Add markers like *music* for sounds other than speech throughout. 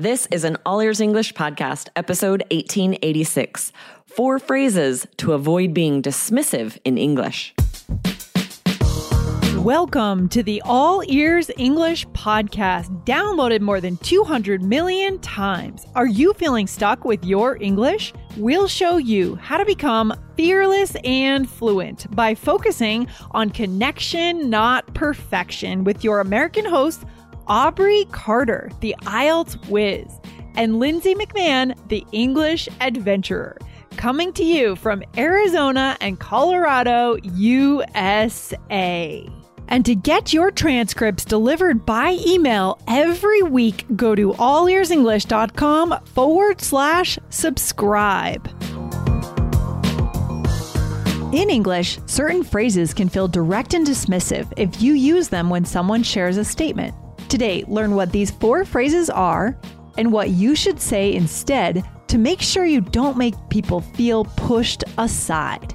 This is an All Ears English podcast, episode 1886 Four Phrases to Avoid Being Dismissive in English. Welcome to the All Ears English podcast, downloaded more than 200 million times. Are you feeling stuck with your English? We'll show you how to become fearless and fluent by focusing on connection, not perfection, with your American host, Aubrey Carter, the IELTS whiz, and Lindsay McMahon, the English adventurer coming to you from Arizona and Colorado, USA. And to get your transcripts delivered by email every week, go to allearsenglish.com forward slash subscribe. In English, certain phrases can feel direct and dismissive if you use them when someone shares a statement. Today, learn what these four phrases are and what you should say instead to make sure you don't make people feel pushed aside.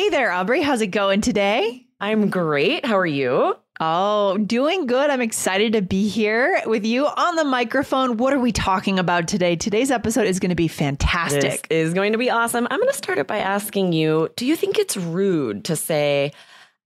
Hey there, Aubrey. How's it going today? I'm great. How are you? Oh, doing good. I'm excited to be here with you on the microphone. What are we talking about today? Today's episode is going to be fantastic. This is going to be awesome. I'm going to start it by asking you Do you think it's rude to say,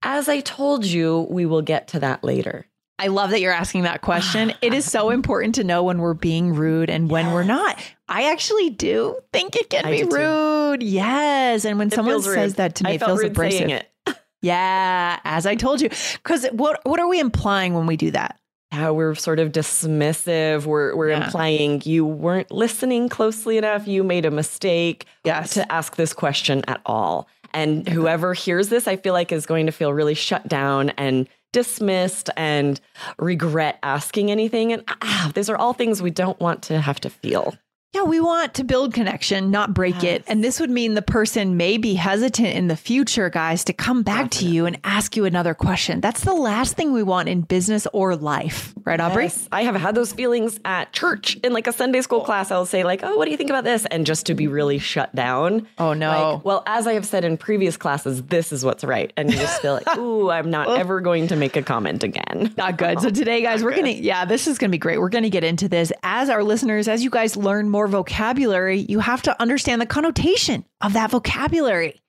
as I told you, we will get to that later? I love that you're asking that question. *sighs* it is so important to know when we're being rude and when we're not. I actually do think it can I be do too. rude. Yes. And when It someone rude. says that to me, I it feels abrasive. it. *laughs* Yeah, as I told you. Because what what are we implying when we do that? How we're sort of dismissive. We're we're Yeah. implying you weren't listening closely enough. You made a mistake Yes. to ask this question at all. And whoever hears this, I feel like is going to feel really shut down and dismissed and regret asking anything. And ah, these are all things we don't want to have to feel. Yeah, we want to build connection, not break it. And this would mean the person may be hesitant in the future, guys, to come back to you and ask you another question. That's the last thing we want in business or life, right, Aubrey? Yes, I have had those feelings at church in like a Sunday school class. I'll say like, "Oh, what do you think about this?" and just to be really shut down. Oh, no. Like, well, as I have said in previous classes, this is what's right, and you just feel like, *laughs* "Ooh, I'm not ever going to make a comment again." Not good. So today, guys, we're gonna yeah, this is gonna be great. We're gonna get into this as our listeners, as you guys learn more vocabulary, you have to understand the connotation of that vocabulary.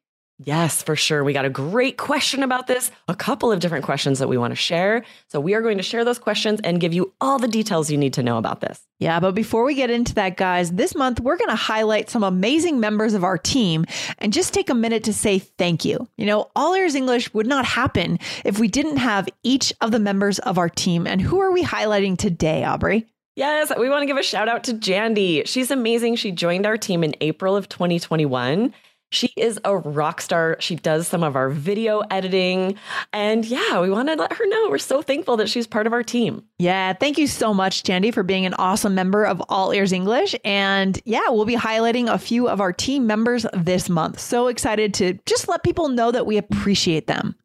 Yes, for sure. We got a great question about this, a couple of different questions that we want to share. So we are going to share those questions and give you all the details you need to know about this. Yeah, but before we get into that, guys, this month we're going to highlight some amazing members of our team and just take a minute to say thank you. You know, All Ears English would not happen if we didn't have each of the members of our team. And who are we highlighting today, Aubrey? Yes, we want to give a shout out to Jandy. She's amazing. She joined our team in April of 2021. She is a rock star. She does some of our video editing. And yeah, we want to let her know we're so thankful that she's part of our team. Yeah, thank you so much, Jandy, for being an awesome member of All Ears English. And yeah, we'll be highlighting a few of our team members this month. So excited to just let people know that we appreciate them.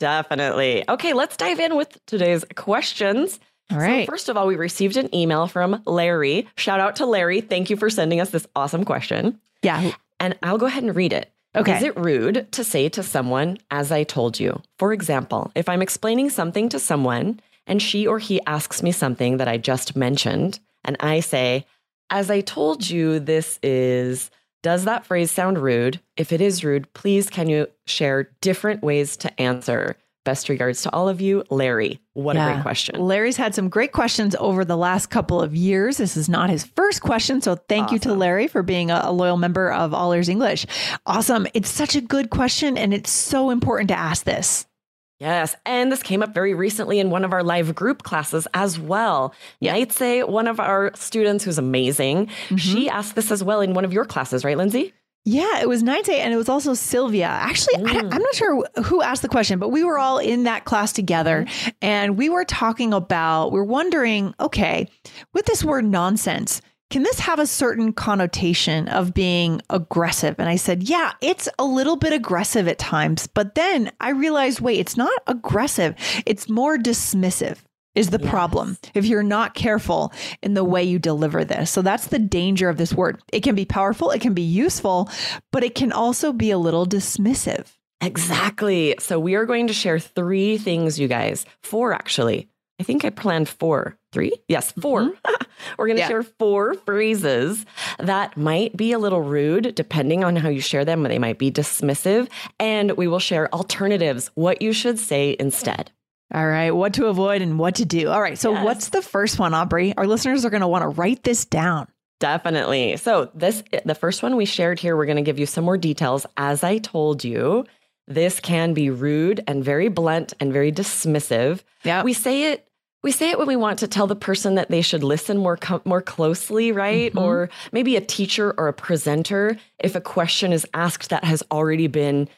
Definitely. Okay, let's dive in with today's questions. All So first of all, we received an email from Larry. Shout out to Larry. Thank you for sending us this awesome question. yeah. And I'll go ahead and read it. Okay. Is it rude to say to someone, as I told you? For example, if I'm explaining something to someone and she or he asks me something that I just mentioned, and I say, as I told you, this is, does that phrase sound rude? If it is rude, please can you share different ways to answer? Best regards to all of you, Larry. What a great question. Larry's had some great questions over the last couple of years. This is not his first question. So thank you to Larry for being a, loyal member of All Ears English. Awesome. It's such a good question and it's so important to ask this. Yes, and this came up very recently in one of our live group classes as well. Yeah. I'd say one of our students who's amazing, she mm-hmm. asked this as well in one of your classes, right, Lindsay? Yeah, it was 9 to 8, and it was also Sylvia. Actually, I, am mm. not sure who asked the question, but we were all in that class together mm-hmm. and we were talking about, we're wondering, okay, with this word nonsense, can this have a certain connotation of being aggressive? And I said, yeah, it's a little bit aggressive at times. But then I realized, wait, it's not aggressive, it's more dismissive is the Yes. problem if you're not careful in the way you deliver this. So that's the danger of this word. It can be powerful, it can be useful, but it can also be a little dismissive. Exactly. So we are going to share three things, you guys. Four, actually. I think I planned four. Three? Yes, 4 mm-hmm. *laughs* We're going to Yeah. share four phrases that might be a little rude, depending on how you share them. They might be dismissive. And we will share alternatives, what you should say instead. All right, what to avoid and what to do. All right, so Yes. what's the first one, Aubrey? Our listeners are going to want to write this down. Definitely. So this the first one we shared here, we're going to give you some more details. As I told you, this can be rude and very blunt and very dismissive. Yeah. We say it we say it when we want to tell the person that they should listen more co- more closely, right? Mhm. Or maybe a teacher or a presenter if a question is asked that has already been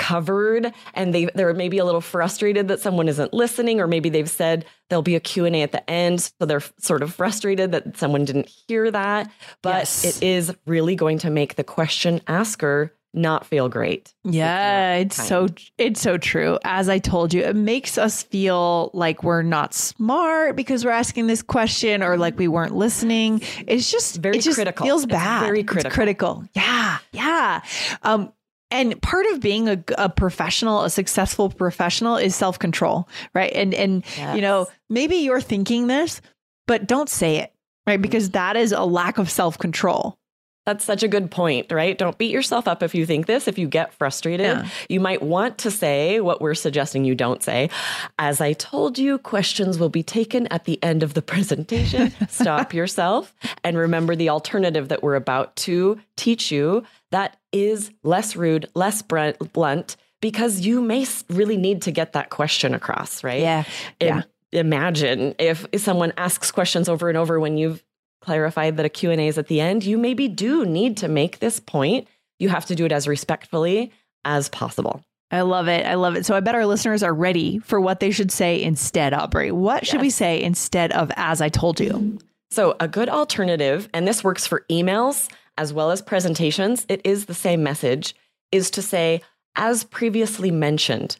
covered and they they're maybe a little frustrated that someone isn't listening or maybe they've said there'll be a Q&A at the end so they're sort of frustrated that someone didn't hear that but Yes. it is really going to make the question asker not feel great. Yeah, it's so it's so true. As I told you, it makes us feel like we're not smart because we're asking this question or like we weren't listening. It's just Very it just critical. Feels It's bad. very It's critical. critical. Yeah, yeah. Um, and part of being a, a professional, a successful professional, is self control, right? And and you know maybe you're thinking this, but don't say it, right? Because mm-hmm. that is a lack of self control. That's such a good point, right? Don't beat yourself up if you think this. If you get frustrated, Yeah. you might want to say what we're suggesting you don't say. As I told you, questions will be taken at the end of the *laughs* presentation. Stop *laughs* yourself and remember the alternative that we're about to teach you that is less rude, less blunt, because you may really need to get that question across, right? Yeah, Im- Imagine if someone asks questions over and over when you've clarified that a Q&A is at the end, you maybe do need to make this point. You have to do it as respectfully as possible. I love it. I love it. So I bet our listeners are ready for what they should say instead, Aubrey. What should we say instead of as I told you? So, a good alternative, and this works for emails as well as presentations, it is the same message, is to say, as previously mentioned.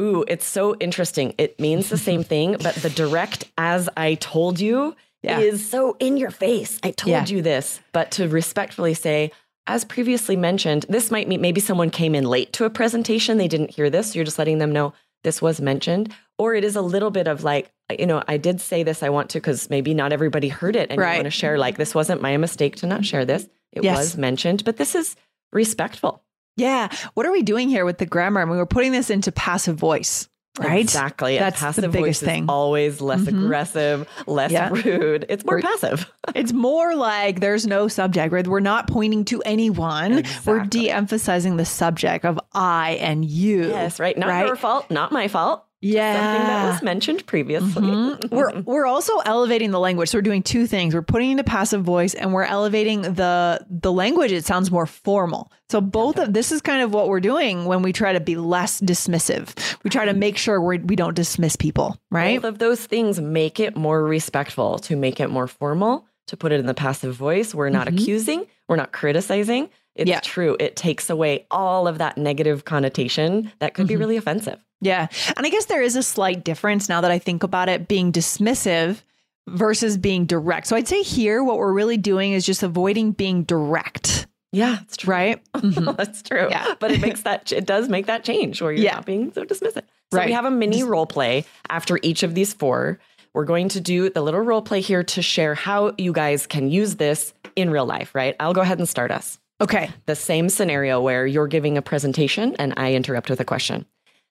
Ooh, it's so interesting. It means the same thing, but the direct as I told you Yeah. is so in your face. I told Yeah. you this, but to respectfully say, as previously mentioned, this might mean maybe someone came in late to a presentation. They didn't hear this. So you're just letting them know this was mentioned. Or it is a little bit of like, you know, I did say this, I want to, because maybe not everybody heard it. And Right. you want to share, like, this wasn't my mistake to not share this. It Yes. was mentioned, but this is respectful. Yeah. What are we doing here with the grammar? I mean, we're putting this into passive voice, right? Exactly. That's the biggest thing. Always less Mhm. aggressive, less Yeah. rude. It's more We're- passive. *laughs* It's more like there's no subject, right? We're not pointing to anyone. We're de emphasizing the subject of I and you. Yes, right. Not Right? your fault, not my fault. Yeah. Something that was mentioned previously. Mhm. *laughs* we're we're also elevating the language. So we're doing two things. We're putting into passive voice and we're elevating the the language. It sounds more formal. So both of this is kind of what we're doing when we try to be less dismissive. We try to make sure we we don't dismiss people, right? Both of those things make it more respectful, to make it more formal, to put it in the passive voice. We're not Mhm. accusing, we're not criticizing. It's Yeah. true. It takes away all of that negative connotation that could be Mhm. really offensive. Yeah. And I guess there is a slight difference now that I think about it being dismissive versus being direct. So I'd say here what we're really doing is just avoiding being direct, Yeah, that's true. right? *laughs* Mhm. That's true. Yeah. But it makes that it does make that change where you're Yeah. not being so dismissive. So Right. we have a mini role play after each of these four. We're going to do the little role play here to share how you guys can use this in real life, right? I'll go ahead and start us. Okay. The same scenario where you're giving a presentation and I interrupt with a question.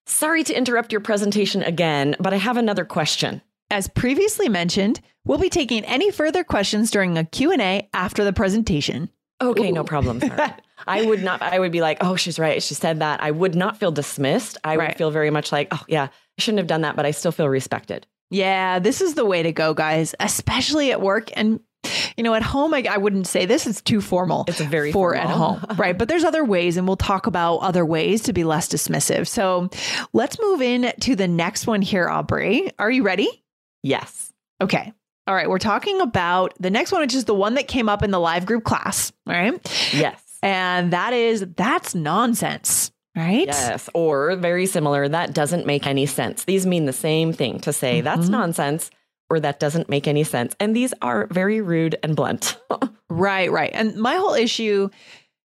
Sorry to interrupt your presentation again, but I have another question. As previously mentioned, we'll be taking any further questions during a Q&A after the presentation. Okay, Ooh. no problem. *laughs* I would not, I would be like, oh, she's right. She said that. I would not feel dismissed. I Right. would feel very much like, oh, yeah, I shouldn't have done that, but I still feel respected. Yeah, this is the way to go, guys, especially at work. And you know, at home, I, I wouldn't say this. It's too formal. It's very for formal. at home, right? But there's other ways, and we'll talk about other ways to be less dismissive. So let's move in to the next one here, Aubrey. Are you ready? Yes. Okay. All right. We're talking about the next one, which is the one that came up in the live group class. All right. Yes. And that is that's nonsense. Right. Yes. Or very similar, that doesn't make any sense. These mean the same thing to say that's Mhm. nonsense or that doesn't make any sense. And these are very rude and blunt. *laughs* Right, right. And my whole issue,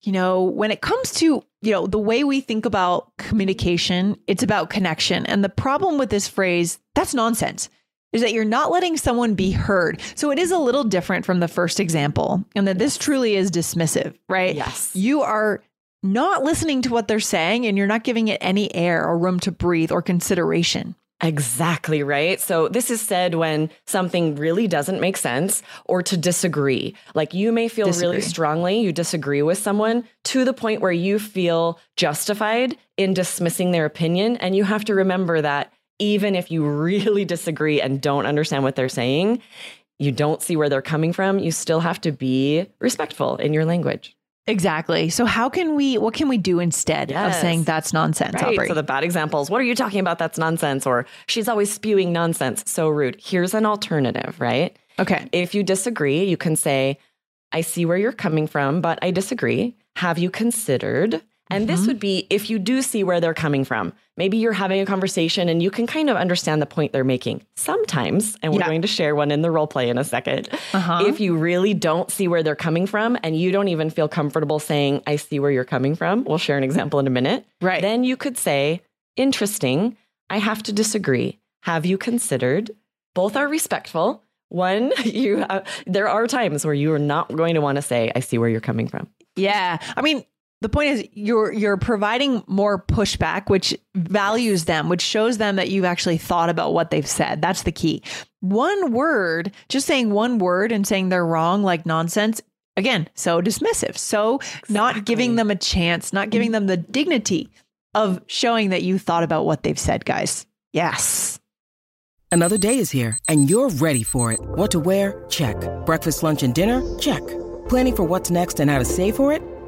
you know, when it comes to, you know, the way we think about communication, it's about connection. And the problem with this phrase, that's nonsense, is that you're not letting someone be heard. So it is a little different from the first example, and that this truly is dismissive, right? yes. You are not listening to what they're saying and you're not giving it any air or room to breathe or consideration. Exactly right. So this is said when something really doesn't make sense or to disagree. Like you may feel really strongly you disagree with someone to the point where you feel justified in dismissing their opinion and you have to remember that even if you *laughs* really disagree and don't understand what they're saying, you don't see where they're coming from, you still have to be respectful in your language. Exactly. So how can we what can we do instead of saying that's nonsense, Right. Aubrey? So the bad examples, what are you talking about? That's nonsense. Or she's always spewing nonsense. So rude. Here's an alternative, right? okay. If you disagree, you can say, I see where you're coming from, but I disagree. Have you considered? And this Mhm. would be if you do see where they're coming from. Maybe you're having a conversation and you can kind of understand the point they're making. Sometimes, and we're Yeah. going to share one in the role play in a second. Uh-huh. If you really don't see where they're coming from and you don't even feel comfortable saying, I see where you're coming from, we'll share an example in a minute. Right. Then you could say, interesting. I have to disagree. Have you considered? Both are respectful. One, *laughs* you uh, there are times where you are not going to want to say, I see where you're coming from. Yeah. I mean, the point is you're you're providing more pushback which values them, which shows them that you've actually thought about what they've said. That's the key. One word, just saying one word and saying they're wrong like nonsense, again, so dismissive. So not giving them a chance, not giving mm-hmm. them the dignity of showing that you thought about what they've said, guys. Yes. Another day is here, and you're ready for it. What to wear? Check. Breakfast, lunch, and dinner? Check. Planning for what's next and how to save for it?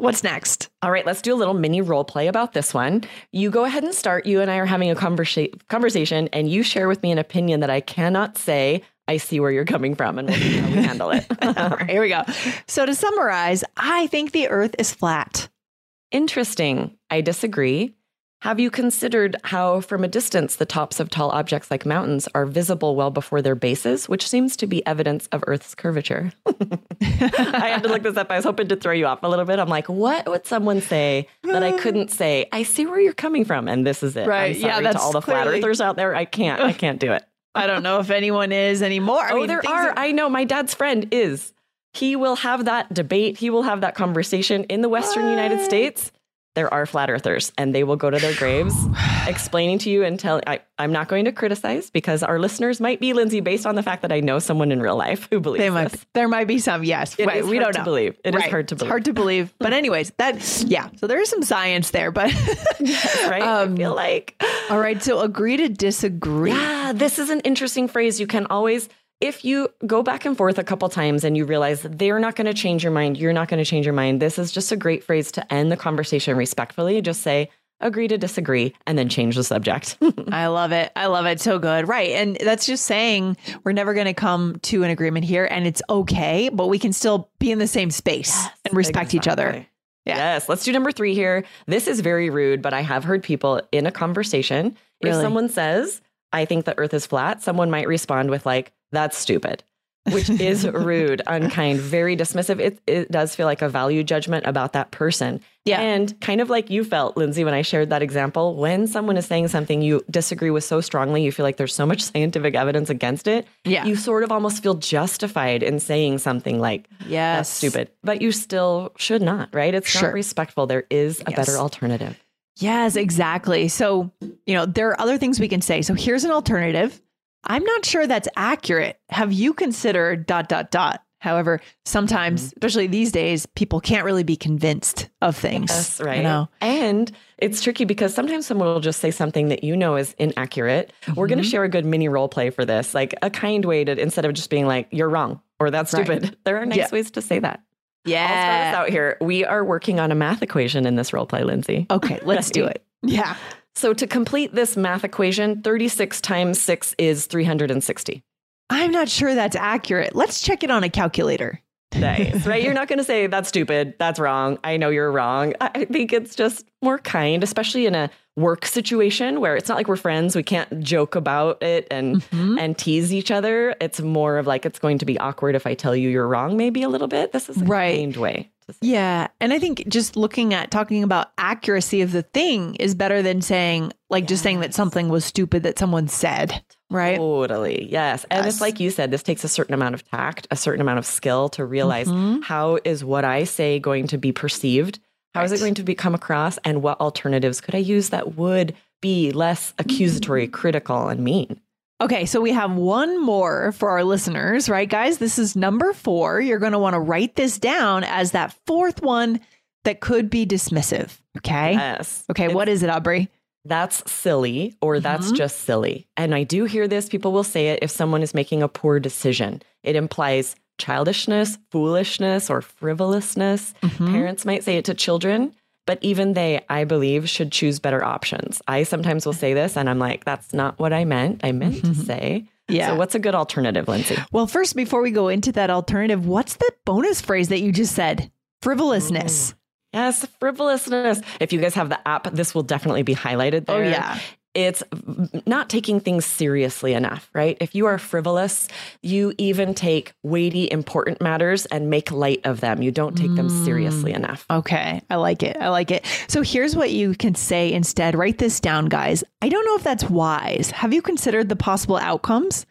what's next? All right, let's do a little mini role play about this one. You go ahead and start. You and I are having a conversa- conversation, and you share with me an opinion that I cannot say. I see where you're coming from, and we'll how we *laughs* handle it. *laughs* Right, here we go. So to summarize, I think the earth is flat. Interesting. I disagree. Have you considered how, from a distance, the tops of tall objects like mountains are visible well before their bases, which seems to be evidence of Earth's curvature? *laughs* I had to look this up. I was hoping to throw you off a little bit. I'm like, what would someone say that I couldn't *sighs* say? I see where you're coming from, and this is it. Right. I'm Yeah, that's to all the flat clearly- earthers out there. I can't. I can't do it. *laughs* I don't know if anyone is anymore. I oh, mean, there things are. I know. My dad's friend is. He will have that debate. He will have that conversation in the Western United States. There are flat earthers, and they will go to their graves *sighs* explaining to you and tell. I, I'm not going to criticize because our listeners might be Lindsay based on the fact that I know someone in real life who believes They might, this. there might be some, yes. It right, is we don't to know. believe. It is Right. hard to It's believe. hard to believe. But anyways, that yeah. So there is some science there, but *laughs* right? Um, I feel like all right. So agree to disagree. Yeah, this is an interesting phrase. You can always, if you go back and forth a couple times and you realize they're not going to change your mind, you're not going to change your mind. This is just a great phrase to end the conversation respectfully. Just say, agree to disagree, and then change the subject. *laughs* I love it. I love it. So good. Right. And that's just saying we're never going to come to an agreement here and it's okay, but we can still be in the same space and respect each other. Yeah. Yes. Let's do number three here. This is very rude, but I have heard people in a conversation, if someone says, I think the earth is flat, someone might respond with, like, that's stupid. *laughs* Which is rude, unkind, very dismissive. It, it does feel like a value judgment about that person. Yeah. And kind of like you felt, Lindsay, when I shared that example, when someone is saying something you disagree with so strongly, you feel like there's so much *laughs* scientific evidence against it. Yeah. You sort of almost feel justified in saying something like, Yes. that's stupid. But you still should not, right? It's Sure. not respectful. There is a Yes. better alternative. Yes, exactly. So, you know, there are other things we can say. So here's an alternative. I'm not sure that's accurate. Have you considered dot dot dot? However, sometimes, Mm-hmm. especially these days, people can't really be convinced of things. Yes, right. You know? And it's tricky because sometimes someone will just say something that you know is inaccurate. We're going to Mm-hmm. share a good mini role play for this, like a kind way to instead of just being like you're wrong or that's Right. stupid. *laughs* There are nice Yeah. ways to say that. I'll start us Yeah. out here. We are working on a math equation in this role play, Lindsay. Okay, let's do it. Yeah. So to complete this math equation, 36 times 6 is 360. I'm not sure that's accurate. Let's check it on a calculator. Nice, right? You're not going to say that's stupid, that's wrong. I know you're wrong. I think it's just more kind, especially in a work situation where it's not like we're friends. We can't joke about it and mm-hmm. and tease each other. It's more of like it's going to be awkward if I tell you you're wrong, maybe a little bit. This is a Right. kind way Yeah. And I think just looking at talking about accuracy of the thing is better than saying, like, just saying that something was stupid that someone said. Right. Totally. Yes. And Yes. it's like you said, this takes a certain amount of tact, a certain amount of skill to realize Mhm. how is what I say going to be perceived? How is Right. it going to be come across? And what alternatives could I use that would be less accusatory, critical, and mean? Okay, so we have one more for our listeners, right, guys? This is number four. You're going to want to write this down as that fourth one that could be dismissive. Okay. Yes. okay, what is it, Aubrey? That's silly or that's Mhm. just silly. And I do hear this. People will say it if someone is making a poor decision. It implies childishness, foolishness, or frivolousness. Mhm. Parents might say it to children, but even they, I believe, should choose better options. I sometimes will say this and I'm like, that's not what I meant. I meant to mm-hmm. say. Yeah. So, what's a good alternative, Lindsay? Well, first, before we go into that alternative, what's the bonus phrase that you just said? Frivolousness. Yes, frivolousness. If you guys have the app, this will definitely be highlighted Oh, there. yeah. It's not taking things seriously enough, right? If you are frivolous, you even take weighty, important matters and make light of them. You don't take them Mm. seriously enough. Okay, I like it. I like it. So here's what you can say instead. Write this down, guys. I don't know if that's wise. Have you considered the possible outcomes?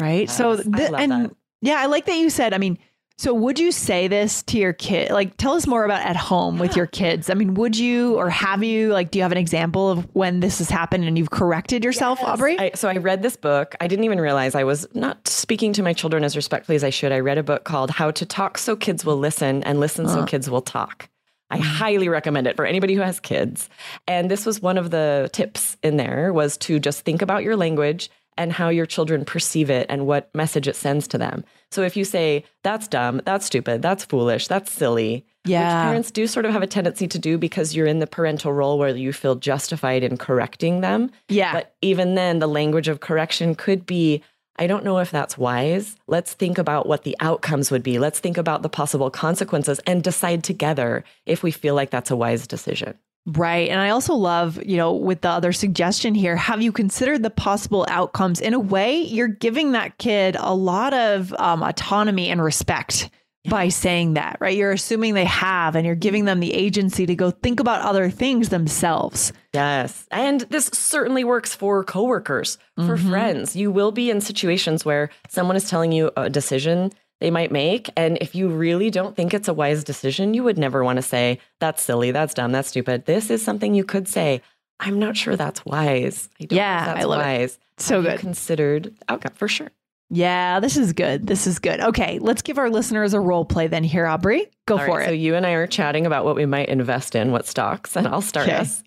Right. so Yes, I love and that. yeah, I like that you said. I mean, so would you say this to your kid? Like, tell us more about at home with your kids. I mean, would you or have you? Like, do you have an example of when this has happened and you've corrected yourself, Aubrey? I, so I read this book. I didn't even realize I was not speaking to my children as respectfully as I should. I read a book called How to Talk So Kids Will Listen and Listen So uh. Kids Will Talk. I mm. highly recommend it for anybody who has kids. And this was one of the tips in there was to just think about your language and how your children perceive it and what message it sends to them. So if you say that's dumb, that's stupid, that's foolish, that's silly, Yeah. which parents do sort of have a tendency to do because you're in the parental role where you feel justified in correcting them. yeah. But even then, the language of correction could be I don't know if that's wise. Let's think about what the outcomes would be. Let's think about the possible consequences and decide together if we feel like that's a wise decision. Right. And I also love, you know, with the other suggestion here, have you considered the possible outcomes? In a way, you're giving that kid a lot of um, autonomy and respect by saying that, right? You're assuming they have, and you're giving them the agency to go think about other things themselves. Yes. And this certainly works for coworkers, for Mm-hmm. friends. You will be in situations where someone is telling you a decision they might make. And if you really don't think it's a wise decision, you would never want to say, that's silly, that's dumb, that's stupid. This is something you could say, I'm not sure that's wise. I don't Yeah, that's I love it. wise. So Have good. considered oh, outcome for sure. Yeah, this is good. This is good. Okay, let's give our listeners a role play then here, Aubrey. Go All for right, it. So you and I are chatting about what we might invest in, what stocks, and I'll start Okay. us.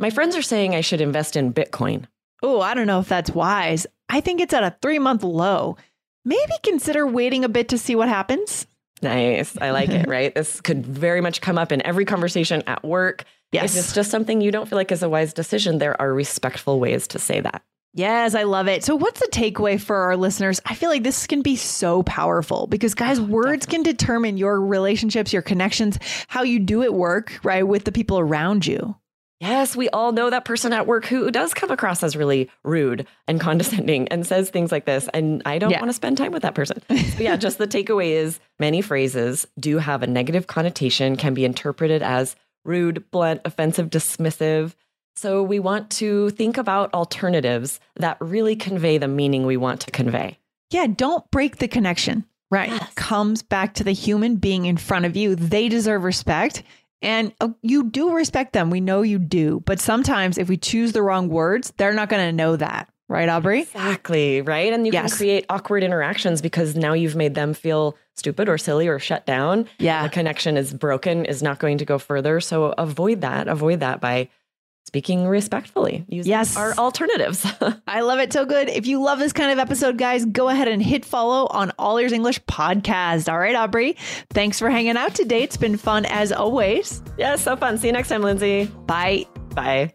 My friends are saying I should invest in Bitcoin. oh, I don't know if that's wise. I think it's at a three month low. Maybe consider waiting a bit to see what happens. Nice. I like it, *laughs* right? This could very much come up in every conversation at work. Yes. If it's just something you don't feel like is a wise decision, there are respectful ways to say that. Yes, I love it. So, what's the takeaway for our listeners? I feel like this can be so powerful because, guys, oh, words can determine your relationships, your connections, how you do at work, right, with the people around you. Yes, we all know that person at work who does come across as really rude and condescending and says things like this. And I don't Yeah. want to spend time with that person. So yeah, just the takeaway is many phrases do have a negative connotation, can be interpreted as rude, blunt, offensive, dismissive. So we want to think about alternatives that really convey the meaning we want to convey. Yeah, don't break the connection, right? Yes. Comes back to the human being in front of you. They deserve respect. And uh, you do respect them. We know you do. But sometimes if we choose the wrong words, they're not going to know that. Right, Aubrey? Exactly. Right. And you Yes. can create awkward interactions because now you've made them feel stupid or silly or shut down. Yeah. The connection is broken, is not going to go further. So avoid that. Avoid that by speaking respectfully. Use Yes. our alternatives. *laughs* I love it so good. If you love this kind of episode, guys, go ahead and hit follow on All Ears English podcast. All right, Aubrey. Thanks for hanging out today. It's been fun as always. yeah, so fun. See you next time, Lindsay. Bye. Bye.